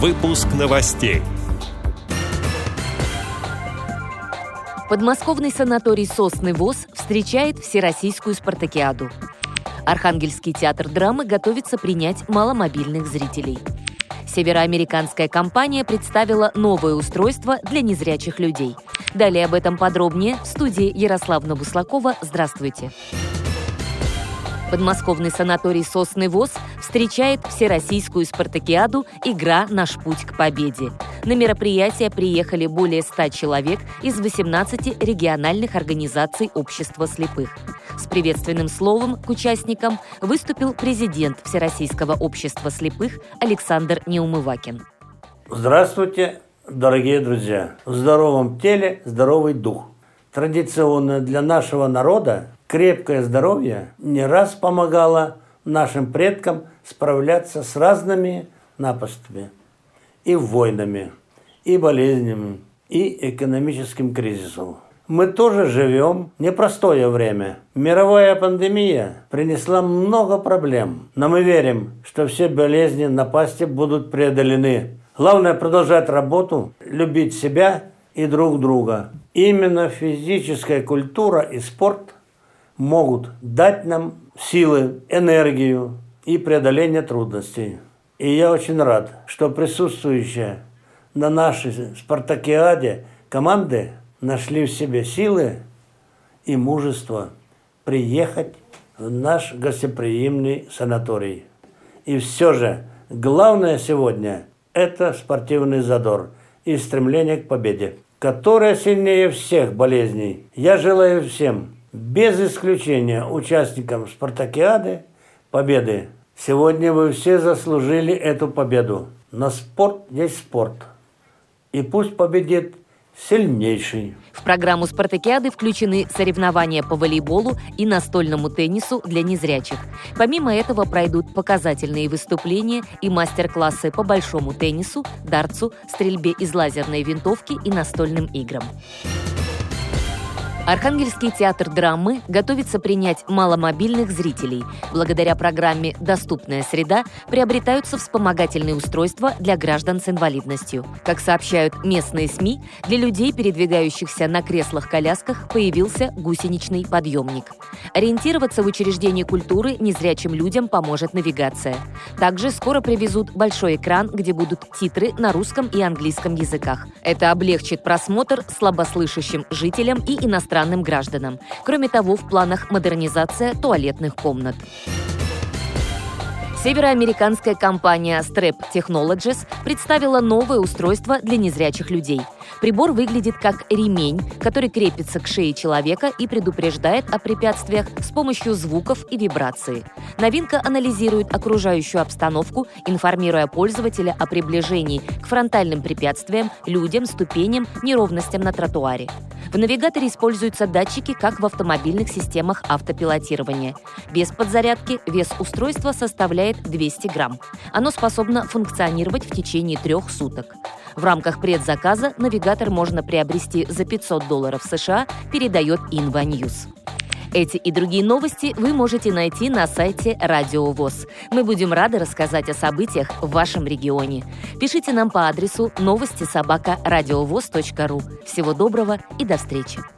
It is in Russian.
Выпуск новостей. Подмосковный санаторий «Сосны ВОЗ» встречает Всероссийскую спартакиаду. Архангельский театр драмы готовится принять маломобильных зрителей. Североамериканская компания представила новое устройство для незрячих людей. Далее об этом подробнее в студии Ярославна Буслакова. Здравствуйте. Подмосковный санаторий «Сосны ВОЗ» встречает Всероссийскую спартакиаду «Игра. Наш путь к победе». На мероприятие приехали более 100 человек из 18 региональных организаций общества слепых. С приветственным словом к участникам выступил президент Всероссийского общества слепых Александр Неумывакин. Здравствуйте, дорогие друзья! В здоровом теле здоровый дух. Традиционно для нашего народа крепкое здоровье не раз помогало нашим предкам справляться с разными напастями и войнами, и болезнями, и экономическим кризисом. Мы тоже живем непростое время. Мировая пандемия принесла много проблем, но мы верим, что все болезни, напасти будут преодолены. Главное продолжать работу, любить себя и друг друга. Именно физическая культура и спорт могут дать нам силы, энергию и преодоление трудностей. И я очень рад, что присутствующие на нашей спартакиаде команды нашли в себе силы и мужество приехать в наш гостеприимный санаторий. И все же главное сегодня – это спортивный задор и стремление к победе, которое сильнее всех болезней. Я желаю всем – без исключения участникам спартакиады победы. Сегодня вы все заслужили эту победу. Но спорт есть спорт. И пусть победит сильнейший. В программу «Спартакиады» включены соревнования по волейболу и настольному теннису для незрячих. Помимо этого пройдут показательные выступления и мастер-классы по большому теннису, дартсу, стрельбе из лазерной винтовки и настольным играм. Архангельский театр драмы готовится принять маломобильных зрителей. Благодаря программе «Доступная среда» приобретаются вспомогательные устройства для граждан с инвалидностью. Как сообщают местные СМИ, для людей, передвигающихся на креслах-колясках, появился гусеничный подъемник. Ориентироваться в учреждении культуры незрячим людям поможет навигация. Также скоро привезут большой экран, где будут титры на русском и английском языках. Это облегчит просмотр слабослышащим жителям и иностранным иностранным гражданам. Кроме того, в планах модернизация туалетных комнат. Североамериканская компания Strap Technologies представила новое устройство для незрячих людей. Прибор выглядит как ремень, который крепится к шее человека и предупреждает о препятствиях с помощью звуков и вибрации. Новинка анализирует окружающую обстановку, информируя пользователя о приближении к фронтальным препятствиям, людям, ступеням, неровностям на тротуаре. В навигаторе используются датчики, как в автомобильных системах автопилотирования. Без подзарядки вес устройства составляет 200 грамм. Оно способно функционировать в течение трех суток. В рамках предзаказа навигатор можно приобрести за 500 долларов США, передает News. Эти и другие новости вы можете найти на сайте Радио ВОЗ. Мы будем рады рассказать о событиях в вашем регионе. Пишите нам по адресу новости собака ру. Всего доброго и до встречи!